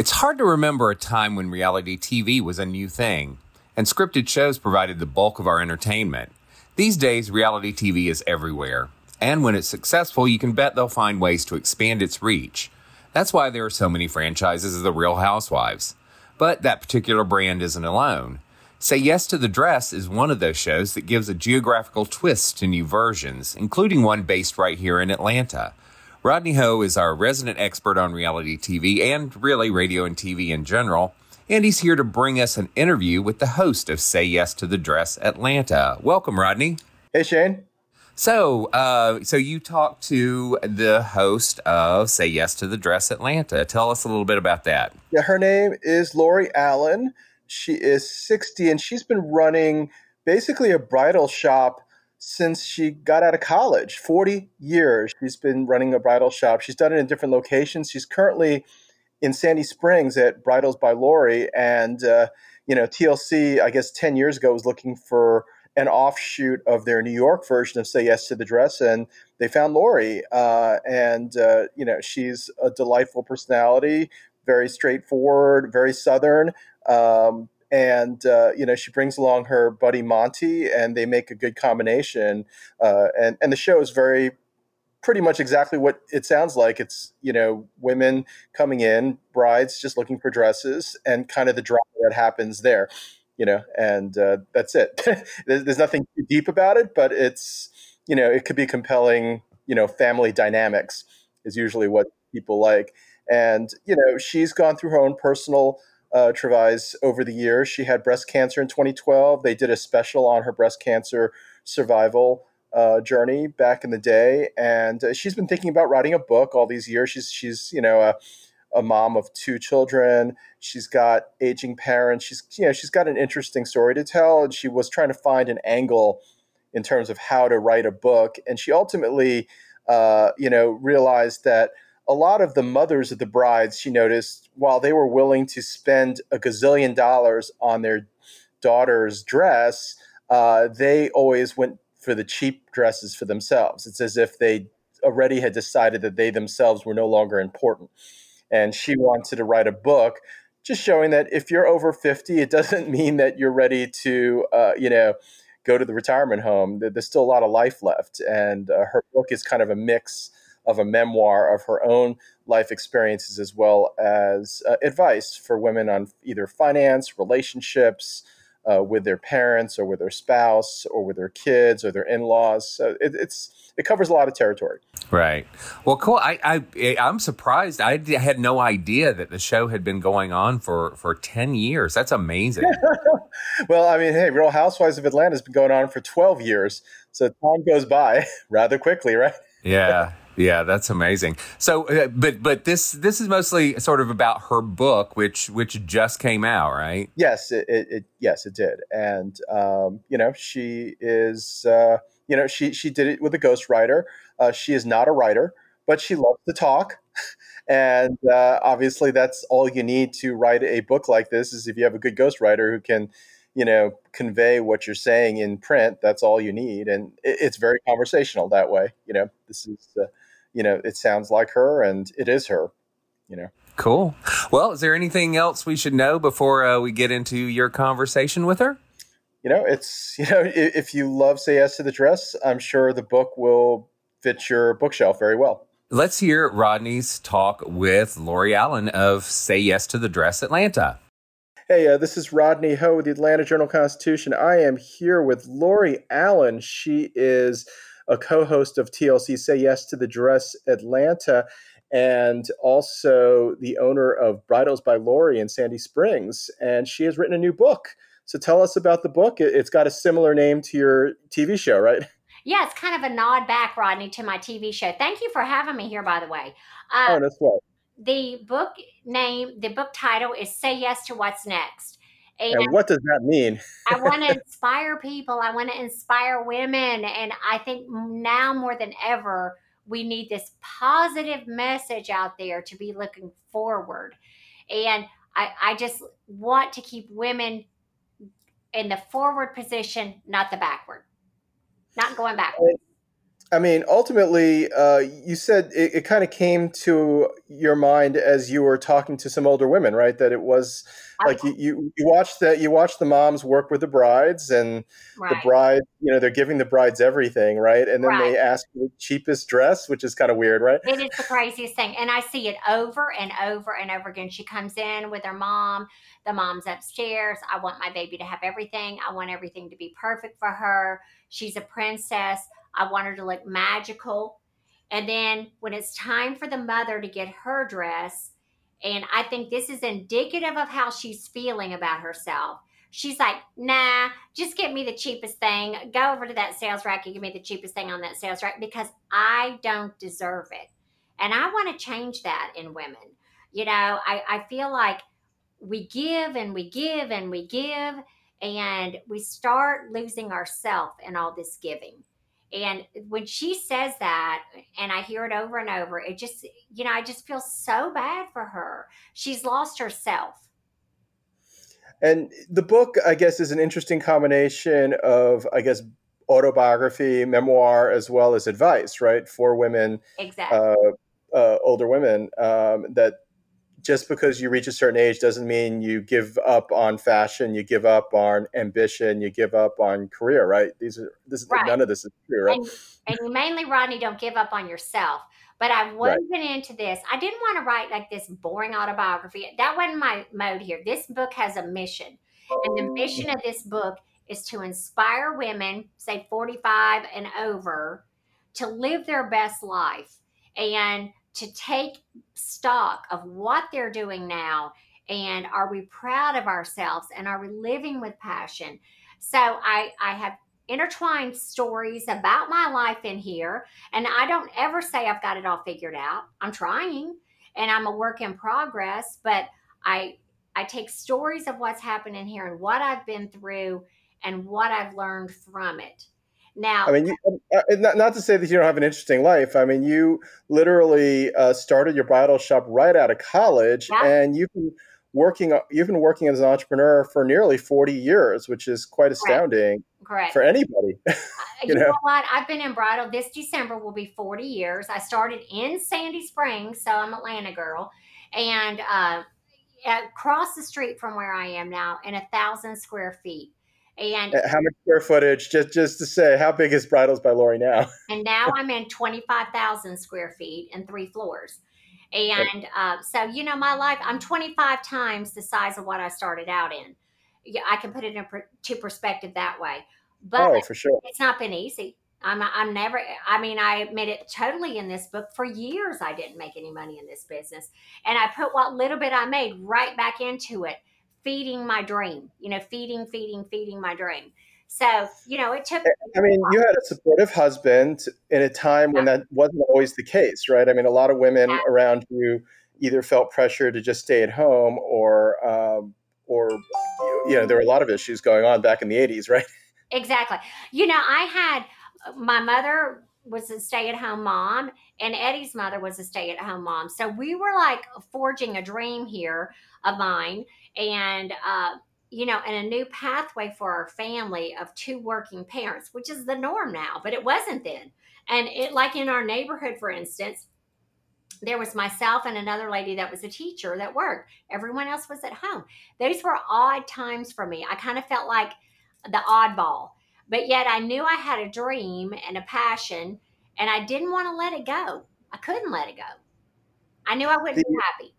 It's hard to remember a time when reality TV was a new thing and scripted shows provided the bulk of our entertainment. These days, reality TV is everywhere, and when it's successful, you can bet they'll find ways to expand its reach. That's why there are so many franchises of The Real Housewives. But that particular brand isn't alone. Say Yes to the Dress is one of those shows that gives a geographical twist to new versions, including one based right here in Atlanta. Rodney Ho is our resident expert on reality TV and really radio and TV in general and he's here to bring us an interview with the host of Say Yes to the Dress Atlanta. Welcome, Rodney. Hey, Shane. So, uh, so you talked to the host of Say Yes to the Dress Atlanta. Tell us a little bit about that. Yeah, her name is Lori Allen. She is 60 and she's been running basically a bridal shop since she got out of college 40 years she's been running a bridal shop she's done it in different locations she's currently in Sandy Springs at Bridals by Lori, and uh, you know TLC, I guess ten years ago was looking for an offshoot of their New York version of Say Yes to the Dress, and they found Lori, uh, and uh, you know she's a delightful personality, very straightforward, very southern. Um, and uh, you know she brings along her buddy Monte, and they make a good combination. Uh, and and the show is very pretty much exactly what it sounds like. It's you know women coming in, brides just looking for dresses, and kind of the drama that happens there. You know, and uh, that's it. there's, there's nothing too deep about it, but it's you know it could be compelling. You know, family dynamics is usually what people like, and you know she's gone through her own personal. Uh, Trevise over the years. She had breast cancer in 2012. They did a special on her breast cancer survival uh, journey back in the day, and uh, she's been thinking about writing a book all these years. She's she's you know a, a mom of two children. She's got aging parents. She's you know she's got an interesting story to tell, and she was trying to find an angle in terms of how to write a book, and she ultimately uh, you know realized that a lot of the mothers of the brides she noticed while they were willing to spend a gazillion dollars on their daughter's dress uh, they always went for the cheap dresses for themselves. It's as if they already had decided that they themselves were no longer important. And she wanted to write a book just showing that if you're over 50, it doesn't mean that you're ready to, uh, you know, go to the retirement home. There's still a lot of life left. And uh, her book is kind of a mix of a memoir of her own life experiences as well as uh, advice for women on either finance, relationships, uh, with their parents or with their spouse or with their kids or their in-laws. So it, it's it covers a lot of territory. Right. Well, cool. I, I I'm surprised. I had no idea that the show had been going on for for ten years. That's amazing. well, I mean, hey, Real Housewives of Atlanta has been going on for twelve years, so time goes by rather quickly, right? Yeah. Yeah, that's amazing. So, uh, but but this this is mostly sort of about her book, which which just came out, right? Yes, it, it, it yes it did, and um, you know she is uh, you know she she did it with a ghostwriter. Uh, she is not a writer, but she loves to talk, and uh, obviously that's all you need to write a book like this. Is if you have a good ghostwriter who can you know convey what you're saying in print that's all you need and it, it's very conversational that way you know this is uh, you know, it sounds like her and it is her, you know. Cool. Well, is there anything else we should know before uh, we get into your conversation with her? You know, it's, you know, if you love Say Yes to the Dress, I'm sure the book will fit your bookshelf very well. Let's hear Rodney's talk with Lori Allen of Say Yes to the Dress Atlanta. Hey, uh, this is Rodney Ho with the Atlanta Journal Constitution. I am here with Lori Allen. She is a co-host of TLC Say Yes to the Dress Atlanta, and also the owner of Bridals by Lori in Sandy Springs. And she has written a new book. So tell us about the book. It's got a similar name to your TV show, right? Yeah, it's kind of a nod back, Rodney, to my TV show. Thank you for having me here, by the way. Uh, oh, that's right. The book name, the book title is Say Yes to What's Next. And, and what does that mean? I want to inspire people. I want to inspire women. And I think now more than ever, we need this positive message out there to be looking forward. And I, I just want to keep women in the forward position, not the backward, not going backward. I mean, ultimately, uh, you said it, it kind of came to your mind as you were talking to some older women, right? That it was like you, you, you watch that you watch the moms work with the brides, and right. the bride, you know, they're giving the brides everything, right? And then right. they ask for the cheapest dress, which is kind of weird, right? It is the craziest thing, and I see it over and over and over again. She comes in with her mom. The mom's upstairs. I want my baby to have everything. I want everything to be perfect for her. She's a princess I want her to look magical. And then when it's time for the mother to get her dress, and I think this is indicative of how she's feeling about herself. She's like, nah, just get me the cheapest thing. Go over to that sales rack and give me the cheapest thing on that sales rack because I don't deserve it. And I want to change that in women. You know, I, I feel like we give and we give and we give, and we start losing ourselves in all this giving. And when she says that, and I hear it over and over, it just, you know, I just feel so bad for her. She's lost herself. And the book, I guess, is an interesting combination of, I guess, autobiography, memoir, as well as advice, right, for women, exactly, uh, uh, older women um, that just because you reach a certain age doesn't mean you give up on fashion, you give up on ambition, you give up on career, right? These are this right. none of this is true, right? And, and you mainly, Rodney, don't give up on yourself. But I wasn't right. into this. I didn't want to write like this boring autobiography. That wasn't my mode here. This book has a mission. And the mission of this book is to inspire women, say 45 and over, to live their best life. And to take stock of what they're doing now and are we proud of ourselves and are we living with passion? So i i have intertwined stories about my life in here and i don't ever say i've got it all figured out. I'm trying and i'm a work in progress but i i take stories of what's happening here and what i've been through and what i've learned from it now, I mean, you, uh, uh, not, not to say that you don't have an interesting life. I mean, you literally uh, started your bridal shop right out of college, yeah. and you've been working. Uh, you've been working as an entrepreneur for nearly forty years, which is quite astounding. Correct. For anybody. you, you know? know? what? I've been in bridal. This December will be forty years. I started in Sandy Springs, so I'm Atlanta girl, and uh, across the street from where I am now, in a thousand square feet. And uh, how much square footage? Just just to say, how big is Bridals by Lori now? and now I'm in twenty five thousand square feet and three floors. And uh, so, you know, my life, I'm 25 times the size of what I started out in. yeah, I can put it into perspective that way. But oh, for sure. it's not been easy. I'm, I'm never, I mean, I admit it totally in this book. For years, I didn't make any money in this business. And I put what little bit I made right back into it, feeding my dream, you know, feeding, feeding, feeding my dream. So, you know, it took. I mean, you had a supportive husband in a time when that wasn't always the case, right? I mean, a lot of women yeah. around you either felt pressure to just stay at home or, um, or, you know, there were a lot of issues going on back in the 80s, right? Exactly. You know, I had my mother was a stay at home mom, and Eddie's mother was a stay at home mom. So we were like forging a dream here of mine, and uh, you know, and a new pathway for our family of two working parents, which is the norm now, but it wasn't then. And it, like in our neighborhood, for instance, there was myself and another lady that was a teacher that worked. Everyone else was at home. Those were odd times for me. I kind of felt like the oddball but yet I knew I had a dream and a passion, and I didn't want to let it go. I couldn't let it go. I knew I wouldn't the, be happy.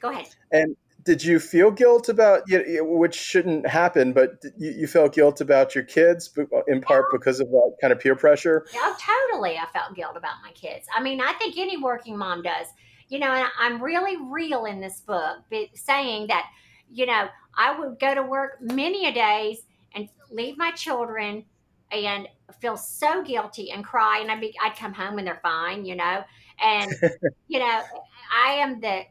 Go ahead. And did you feel guilt about you know, which shouldn't happen, but you, you, felt guilt about your kids in part yeah. because of that kind of peer pressure? Yeah, totally. I felt guilt about my kids. I mean, I think any working mom does. You know, and I'm really real in this book, saying that, you know, I would go to work many a days and leave my children and feel so guilty and cry. And I'd be, I'd come home and they're fine, you know. And you know, I am the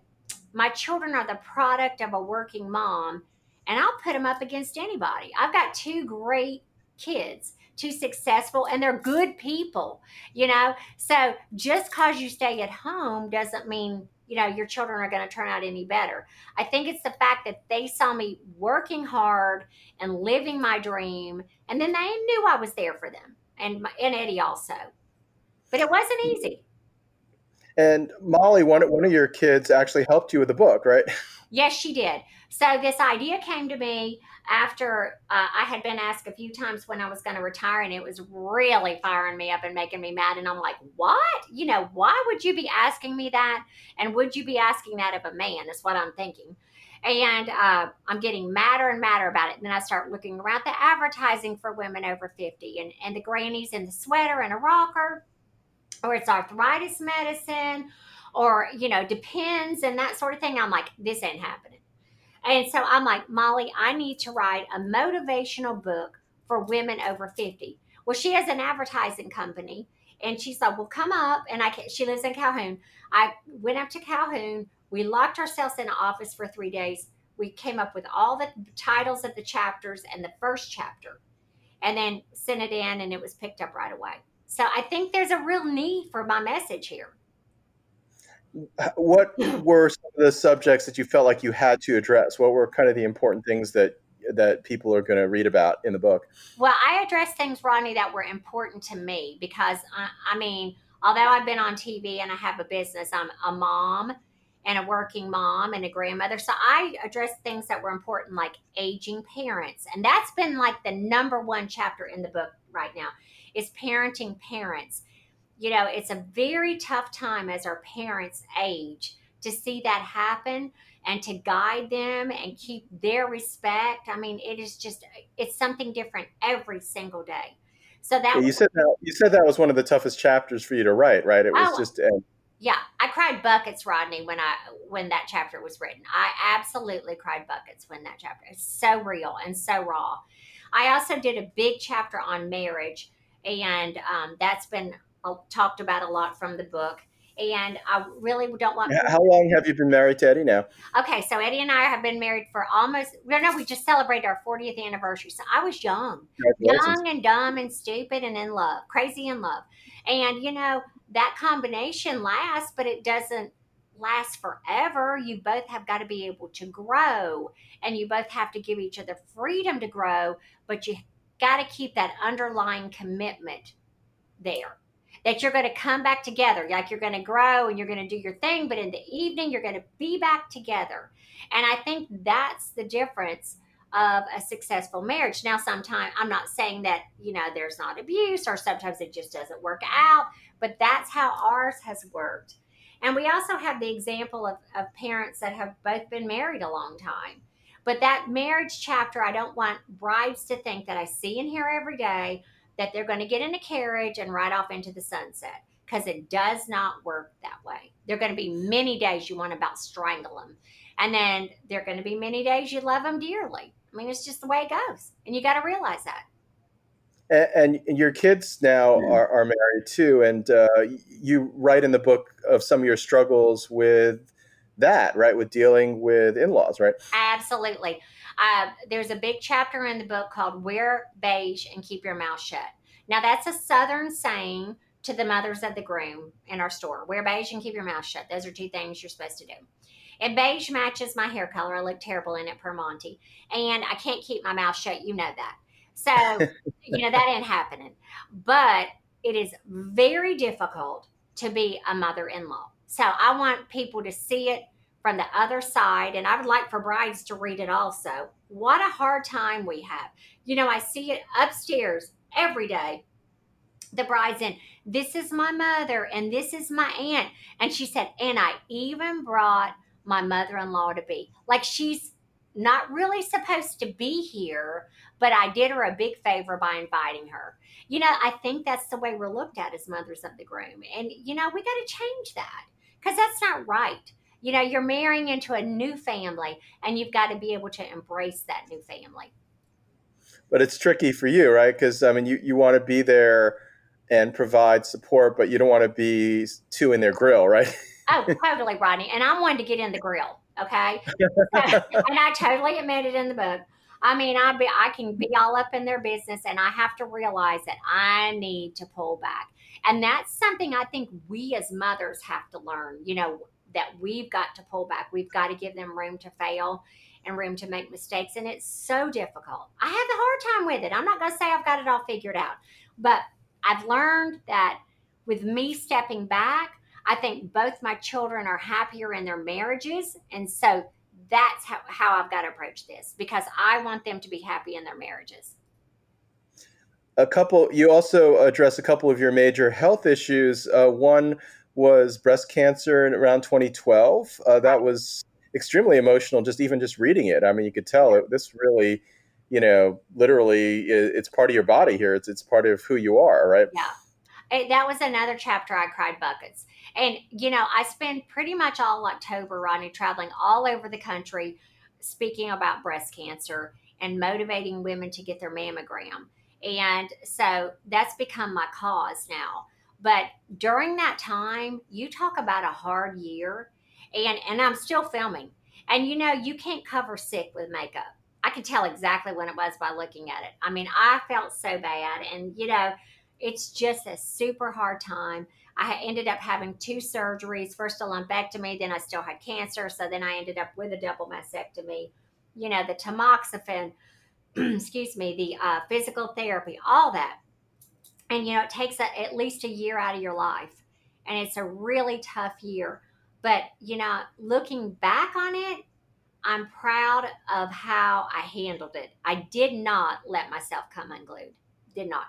my children are the product of a working mom, and I'll put them up against anybody. I've got two great kids, two successful, and they're good people, you know. So just because you stay at home doesn't mean you know your children are going to turn out any better i think it's the fact that they saw me working hard and living my dream and then they knew i was there for them and and eddie also but it wasn't easy and molly one, one of your kids actually helped you with the book right yes she did so this idea came to me after uh, I had been asked a few times when I was going to retire, and it was really firing me up and making me mad. And I'm like, what? You know, why would you be asking me that? And would you be asking that of a man? Is what I'm thinking. And uh, I'm getting madder and madder about it. And then I start looking around the advertising for women over 50 and, and the grannies in the sweater and a rocker, or it's arthritis medicine, or, you know, depends and that sort of thing. I'm like, this ain't happening. And so I'm like, Molly, I need to write a motivational book for women over 50. Well, she has an advertising company and she's like, well, come up. And I can, she lives in Calhoun. I went up to Calhoun. We locked ourselves in an office for three days. We came up with all the titles of the chapters and the first chapter and then sent it in and it was picked up right away. So I think there's a real need for my message here what were some of the subjects that you felt like you had to address? What were kind of the important things that that people are going to read about in the book? Well, I addressed things, Rodney, that were important to me because I, I mean, although I've been on TV and I have a business, I'm a mom and a working mom and a grandmother. So I addressed things that were important, like aging parents, and that's been like the number one chapter in the book right now is parenting parents you know, it's a very tough time as our parents age to see that happen and to guide them and keep their respect. I mean, it is just it's something different every single day. So that yeah, you said that you said that was one of the toughest chapters for you to write, right? It was oh, just uh, yeah, I cried buckets, Rodney, when I when that chapter was written. I absolutely cried buckets when that chapter. It's so real and so raw. I also did a big chapter on marriage, and um, that's been talked about a lot from the book. And I really don't want. How long have you been married to Eddie now? Okay, so Eddie and I have been married for almost. No, no, we just celebrated our 40th anniversary. So I was young, young and dumb and stupid and in love, crazy in love. And you know that combination lasts, but it doesn't last forever. You both have got to be able to grow, and you both have to give each other freedom to grow. But you got to keep that underlying commitment there that you're going to come back together. Like you're going to grow and you're going to do your thing, but in the evening, you're going to be back together. And I think that's the difference of a successful marriage. Now, sometimes I'm not saying that, you know, there's not abuse or sometimes it just doesn't work out, but that's how ours has worked. And we also have the example of, of parents that have both been married a long time But that marriage chapter, I don't want brides to think that I see and hear every day that they're going to get in a carriage and ride off into the sunset because it does not work that way. There are going to be many days you want to about strangle them. And then there are going to be many days you love them dearly. I mean, it's just the way it goes. And you got to realize that. And, and, your kids now are, are married too. And uh, you write in the book of some of your struggles with that, right? With dealing with in laws, right? Absolutely. Uh, there's a big chapter in the book called Wear Beige and Keep Your Mouth Shut. Now, that's a Southern saying to the mothers of the groom in our store. Wear beige and keep your mouth shut. Those are two things you're supposed to do. And beige matches my hair color. I look terrible in it per Monte. And I can't keep my mouth shut. You know that. So, you know, that ain't happening. But it is very difficult to be a mother in law. So I want people to see it from the other side. And I would like for brides to read it also. What a hard time we have. You know, I see it upstairs every day. The bride's in, this is my mother and this is my aunt. And she said, and I even brought my mother in law to be. Like she's not really supposed to be here, but I did her a big favor by inviting her. You know, I think that's the way we're looked at as mothers of the groom. And, you know, we got to change that because that's not right. You know, you're marrying into a new family and you've got to be able to embrace that new family. But it's tricky for you, right? Because, I mean, you, you want to be there and provide support, but you don't want to be too in their grill, right? oh, totally, Rodney. And I'm one to get in the grill. Okay. and I totally admit it in the book. I mean, I be I can be mm-hmm. all up in their business, and I have to realize that I need to pull back, and that's something I think we as mothers have to learn. You know that we've got to pull back. We've got to give them room to fail and room to make mistakes, and it's so difficult. I have a hard time with it. I'm not going to say I've got it all figured out, but I've learned that with me stepping back, I think both my children are happier in their marriages. And so that's how, how I've got to approach this because I want them to be happy in their marriages. A couple, you also address a couple of your major health issues. Uh, one was breast cancer in around 2012. Uh, that was extremely emotional, just even just reading it. I mean, you could tell it, this really you know, literally it's part of your body here. It's it's part of who you are, right? Yeah. It, that was another chapter I cried buckets. And you know, I spend pretty much all October, Rodney, traveling all over the country, speaking about breast cancer and motivating women to get their mammogram. And so that's become my cause now. But during that time, you talk about a hard year, and and I'm still filming. And you know, you can't cover sick with makeup. I could tell exactly when it was by looking at it. I mean, I felt so bad. And, you know, it's just a super hard time. I ended up having two surgeries first a lumpectomy, then I still had cancer. So then I ended up with a double mastectomy. You know, the tamoxifen, excuse me, the uh, physical therapy, all that. And, you know, it takes a, at least a year out of your life. And it's a really tough year. But, you know, looking back on it, I'm proud of how I handled it. I did not let myself come unglued. Did not.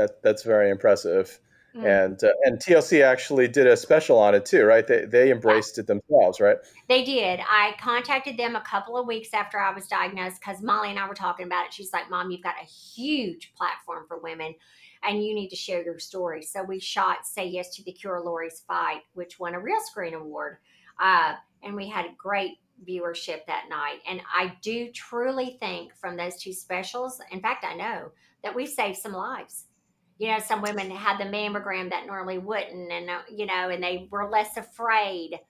That that's very impressive. Mm. And uh, and TLC actually did a special on it too, right? They they embraced yeah. it themselves, right? They did. I contacted them a couple of weeks after I was diagnosed because Molly and I were talking about it. She's like, "Mom, you've got a huge platform for women." and you need to share your story. So we shot Say Yes to the Cure Lori's Fight, which won a Real Screen Award. Uh, and we had a great viewership that night. And I do truly think from those two specials, in fact, I know that we've saved some lives. You know, some women had the mammogram that normally wouldn't, and, uh, you know, and they were less afraid.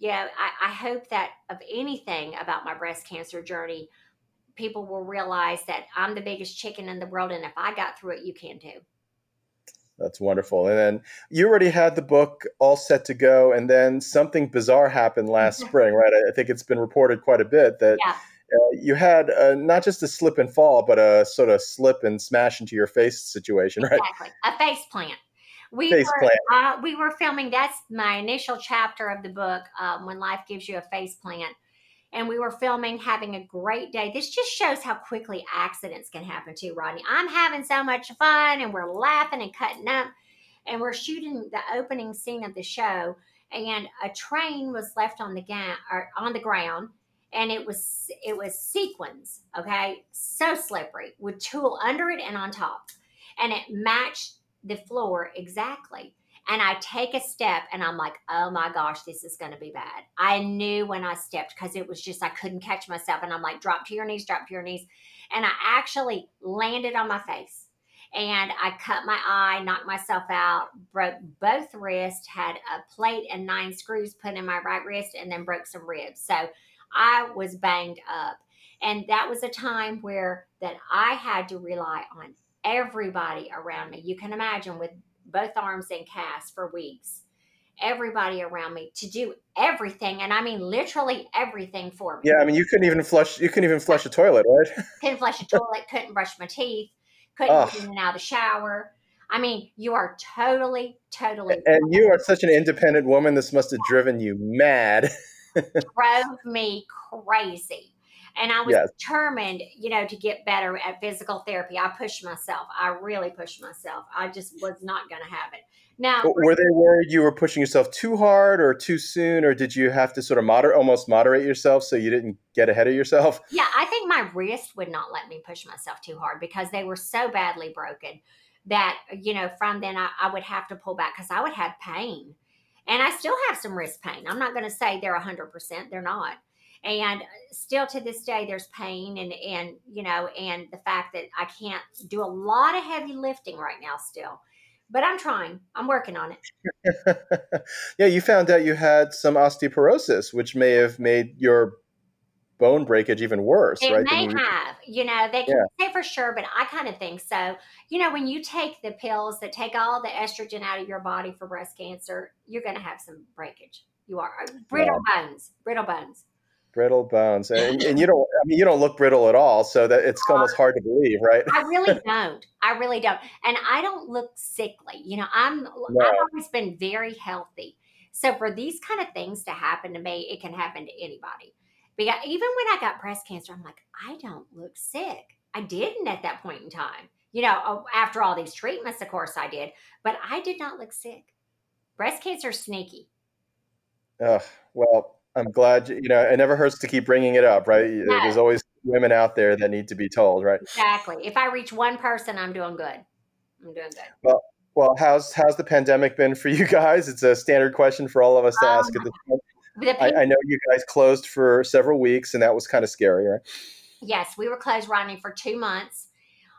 You know, I, I hope that of anything about my breast cancer journey, people will realize that I'm the biggest chicken in the world. And if I got through it, you can too. That's wonderful. And then you already had the book all set to go, and then something bizarre happened last spring, right? I think it's been reported quite a bit that yeah. Uh, you had uh, not just a slip and fall, but a sort of slip and smash into your face situation, right? Exactly, a face plant. We face were plant. Uh, we were filming. That's my initial chapter of the book, um, when life gives you a face plant and we were filming, having a great day. This just shows how quickly accidents can happen too, Rodney. I'm having so much fun and we're laughing and cutting up and we're shooting the opening scene of the show and a train was left on the ga- or on the ground and it was it was sequins, okay, so slippery with tulle under it and on top, and it matched the floor exactly. And I take a step and I'm like, oh my gosh, this is going to be bad. I knew when I stepped because it was just, I couldn't catch myself. And I'm like, drop to your knees, drop to your knees. And I actually landed on my face and I cut my eye, knocked myself out, broke both wrists, had a plate and nine screws put in my right wrist, and then broke some ribs. So I was banged up. And that was a time where that I had to rely on everybody around me. You can imagine with both arms in cast for weeks, everybody around me to do everything, and I mean literally everything for me. Yeah, I mean you couldn't even flush. You couldn't even flush a toilet, right? couldn't flush a toilet. Couldn't brush my teeth. Couldn't Ugh. get in and out of the shower. I mean, you are totally, totally And you are such an independent woman. This must have driven you mad. drove me crazy. And I was Yes. determined, you know, to get better at physical therapy. I pushed myself. I really pushed myself. I just was not going to have it. Now, Were they worried you were pushing yourself too hard or too soon, or did you have to sort of moder- almost moderate yourself so you didn't get ahead of yourself? Yeah, I think my wrist would not let me push myself too hard because they were so badly broken that, you know, from then I, I would have to pull back because I would have pain. And I still have some wrist pain. I'm not going to say they're 100%, they're not. And uh, still to this day, there's pain and, and, you know, and the fact that I can't do a lot of heavy lifting right now still. But I'm trying, I'm working on it. yeah, you found out you had some osteoporosis, which may have made your bone breakage even worse, It right? may have, you know, they can say for sure, but I kind of think so. You know, when you take the pills that take all the estrogen out of your body for breast cancer, you're going to have some breakage. You are uh, brittle bones, brittle bones. brittle bones, and, and you don't. I mean, you don't look brittle at all, so that it's almost hard to believe, right? I really don't. I really don't. And I don't look sickly. You know, I'm I've always been very healthy. So for these kind of things to happen to me, it can happen to anybody. Because even when I got breast cancer, I'm like, I don't look sick. I didn't at that point in time. You know, after all these treatments, of course I did, but I did not look sick. Breast cancer is sneaky. Ugh, well, I'm glad. You you know, it never hurts to keep bringing it up, right? No. There's always women out there that need to be told, right? Exactly. If I reach one person, I'm doing good. I'm doing good. Well, how's how's the pandemic been for you guys? It's a standard question for all of us to Um, ask at this point. The I, I know you guys closed for several weeks, and that was kind of scary, right? Yes, we were closed running for two months.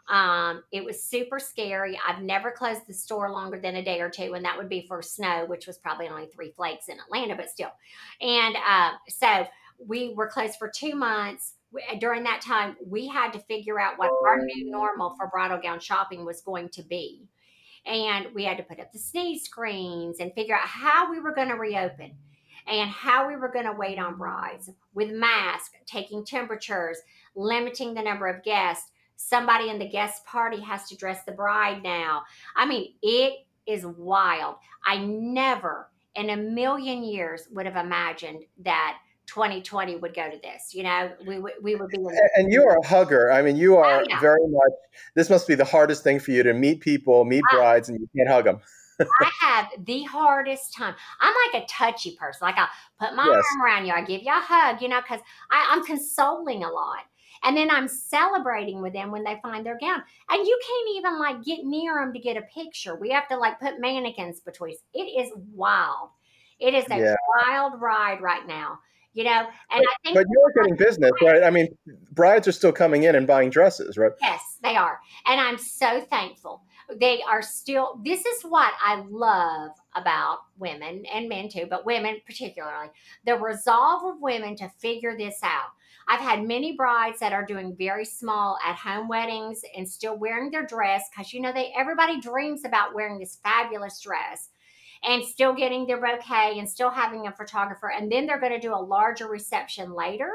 Um, it was super scary. I've never closed the store longer than a day or two, and that would be for snow, which was probably only three flakes in Atlanta, but still. And uh, so we were closed for two months. During that time, we had to figure out what our new normal for bridal gown shopping was going to be. And we had to put up the sneeze screens and figure out how we were going to reopen and how we were going to wait on brides with masks, taking temperatures, limiting the number of guests. Somebody in the guest party has to dress the bride now. I mean, it is wild. I never in a million years would have imagined that 2020 would go to this. You know, we would we would be And you are a hugger. I mean, you oh, are Oh, yeah. very much. This must be the hardest thing for you to meet people, meet brides, and you can't hug them. I have the hardest time. I'm like a touchy person. Like I'll put my Yes. arm around you, I give you a hug, you know, because I'm consoling a lot. And then I'm celebrating with them when they find their gown. And you can't even like get near them to get a picture. We have to like put mannequins between. It is wild. It is a Yeah. wild ride right now. You know, and I think But you're getting business, right? I mean, brides are still coming in and buying dresses, right? Yes, they are. And I'm so thankful. They are still, this is what I love about women and men too, but women particularly the resolve of women to figure this out. I've had many brides that are doing very small at home weddings and still wearing their dress because you know they everybody dreams about wearing this fabulous dress and still getting their bouquet and still having a photographer and then they're going to do a larger reception later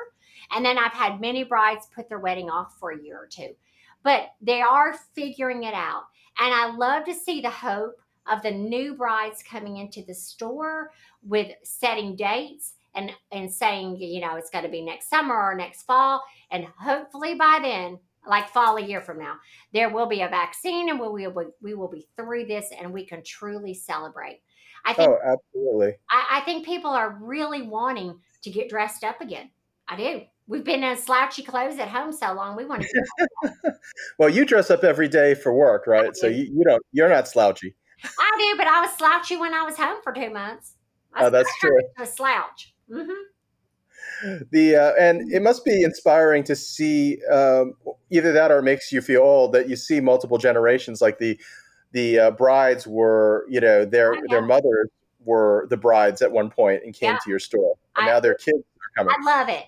and then I've had many brides put their wedding off for a year or two. But they are figuring it out. And I love to see the hope of the new brides coming into the store with setting dates and, and saying, you know, it's going to be next summer or next fall. And hopefully by then, like fall a year from now, there will be a vaccine and we will, be, we will be through this and we can truly celebrate. I think Oh, absolutely. I, I think people are really wanting to get dressed up again. I do. We've been in slouchy clothes at home so long. We want to. well, you dress up every day for work, right? So you, you don't. You're not slouchy. I do, but I was slouchy when I was home for two months. Oh, that's true. A slouch. Mm-hmm. The uh, and it must be inspiring to see um, either that or it makes you feel old that you see multiple generations. Like the the uh, brides were, you know, their oh, their mothers were the brides at one point and came yeah. to your store, and I, now their kids are coming. I love it.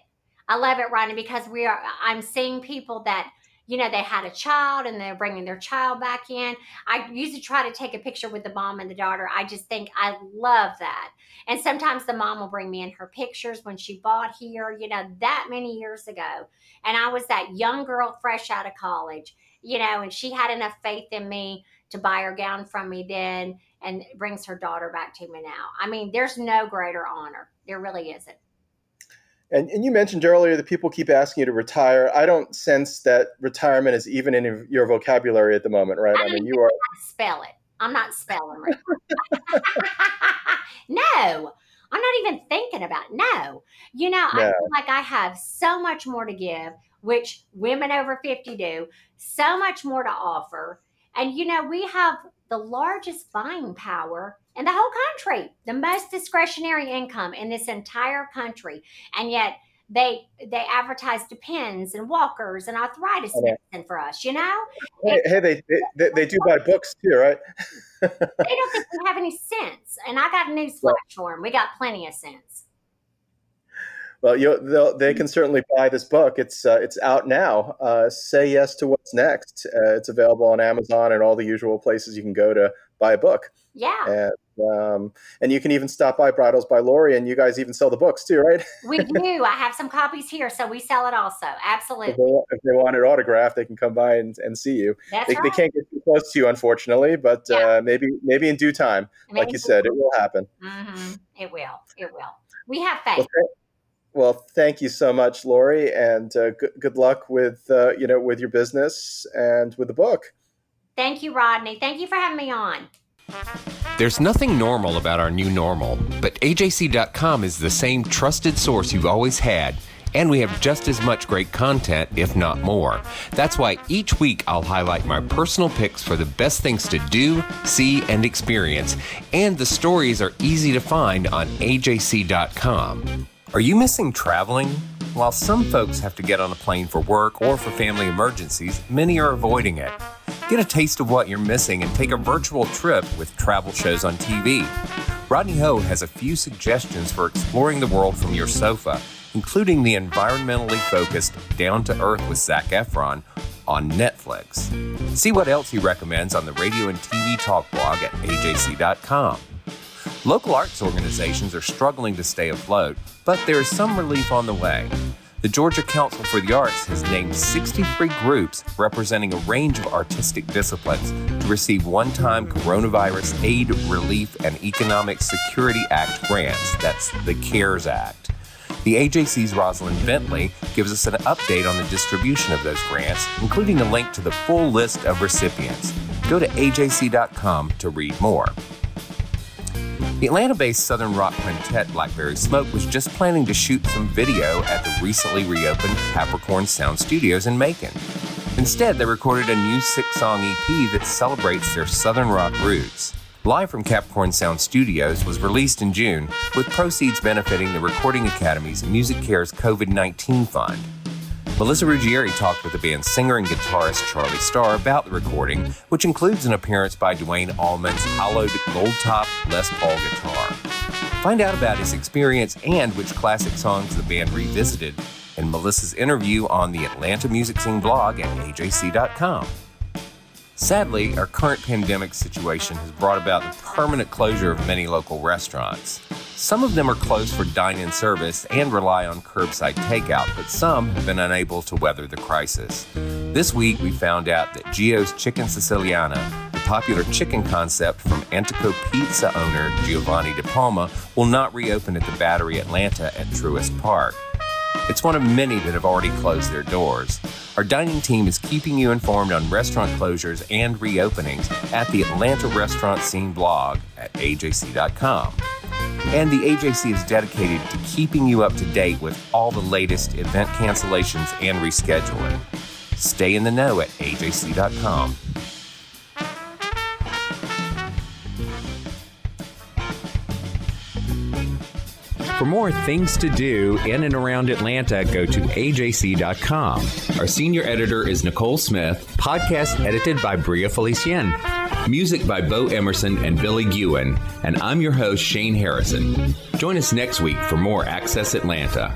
I love it, Rodney, because we are. I'm seeing people that you know they had a child and they're bringing their child back in. I usually try to take a picture with the mom and the daughter. I just think I love that. And sometimes the mom will bring me in her pictures when she bought here, you know, that many years ago. And I was that young girl fresh out of college, you know, and she had enough faith in me to buy her gown from me then and brings her daughter back to me now. I mean, there's no greater honor. There really isn't. And, and you mentioned earlier that people keep asking you to retire. I don't sense that retirement is even in your vocabulary at the moment, right? I, I mean, you are. Spell it. I'm not spelling right. no, I'm not even thinking about it. no. You know, no. I feel like I have so much more to give, which women over 50 do, so much more to offer. And you know, we have the largest buying power in the whole country, the most discretionary income in this entire country. And yet they they advertise depends and walkers and arthritis medicine for us, you know? Hey, hey they, they, they do buy books too, right? they don't think we have any sense. And I got news flash for them. We got plenty of sense. Well, you, they can certainly buy this book. It's uh, it's out now. Uh, Say yes to what's next. Uh, it's available on Amazon and all the usual places you can go to buy a book. Yeah. And, um, and you can even stop by Bridals by Lori, and you guys even sell the books too, right? we do. I have some copies here, so we sell it also. Absolutely. If they, if they want it autographed, they can come by and, and see you. That's they, right. they can't get too close to you, unfortunately, but yeah. uh, maybe maybe in due time, maybe like you said, it will happen. Mm-hmm. It will. It will. We have faith. Okay. Well, thank you so much, Lori, and uh, good, good luck with uh, you know with your business and with the book. Thank you, Rodney. Thank you for having me on. There's nothing normal about our new normal, but AJC.com is the same trusted source you've always had. And we have just as much great content, if not more. That's why each week I'll highlight my personal picks for the best things to do, see, and experience. And the stories are easy to find on AJC.com. Are you missing traveling? While some folks have to get on a plane for work or for family emergencies, many are avoiding it. Get a taste of what you're missing and take a virtual trip with travel shows on TV. Rodney Ho has a few suggestions for exploring the world from your sofa, including the environmentally focused Down to Earth with Zac Efron on Netflix. See what else he recommends on the radio and TV talk blog at ajc.com. Local arts organizations are struggling to stay afloat, but there is some relief on the way. The Georgia Council for the Arts has named 63 groups representing a range of artistic disciplines to receive one time Coronavirus Aid, Relief, and Economic Security Act grants. That's the CARES Act. The AJC's Rosalind Bentley gives us an update on the distribution of those grants, including a link to the full list of recipients. Go to ajc.com to read more. The Atlanta based Southern rock quintet Blackberry Smoke was just planning to shoot some video at the recently reopened Capricorn Sound Studios in Macon. Instead, they recorded a new six song EP that celebrates their Southern rock roots. Live from Capricorn Sound Studios was released in June, with proceeds benefiting the Recording Academy's Music Cares COVID 19 Fund. Melissa Ruggieri talked with the band's singer and guitarist Charlie Starr about the recording, which includes an appearance by Duane Allman's hollowed gold top Les Paul guitar. Find out about his experience and which classic songs the band revisited in Melissa's interview on the Atlanta Music Scene blog at ajc.com. Sadly, our current pandemic situation has brought about the permanent closure of many local restaurants. Some of them are closed for dine in service and rely on curbside takeout, but some have been unable to weather the crisis. This week, we found out that Gio's Chicken Siciliana, the popular chicken concept from Antico Pizza owner Giovanni Di Palma, will not reopen at the Battery Atlanta at Truist Park. It's one of many that have already closed their doors. Our dining team is keeping you informed on restaurant closures and reopenings at the Atlanta Restaurant Scene blog at ajc.com. And the AJC is dedicated to keeping you up to date with all the latest event cancellations and rescheduling. Stay in the know at ajc.com. For more things to do in and around Atlanta, go to ajc.com. Our senior editor is Nicole Smith, podcast edited by Bria Felicien. Music by Bo Emerson and Billy Gewen, and I'm your host, Shane Harrison. Join us next week for more Access Atlanta.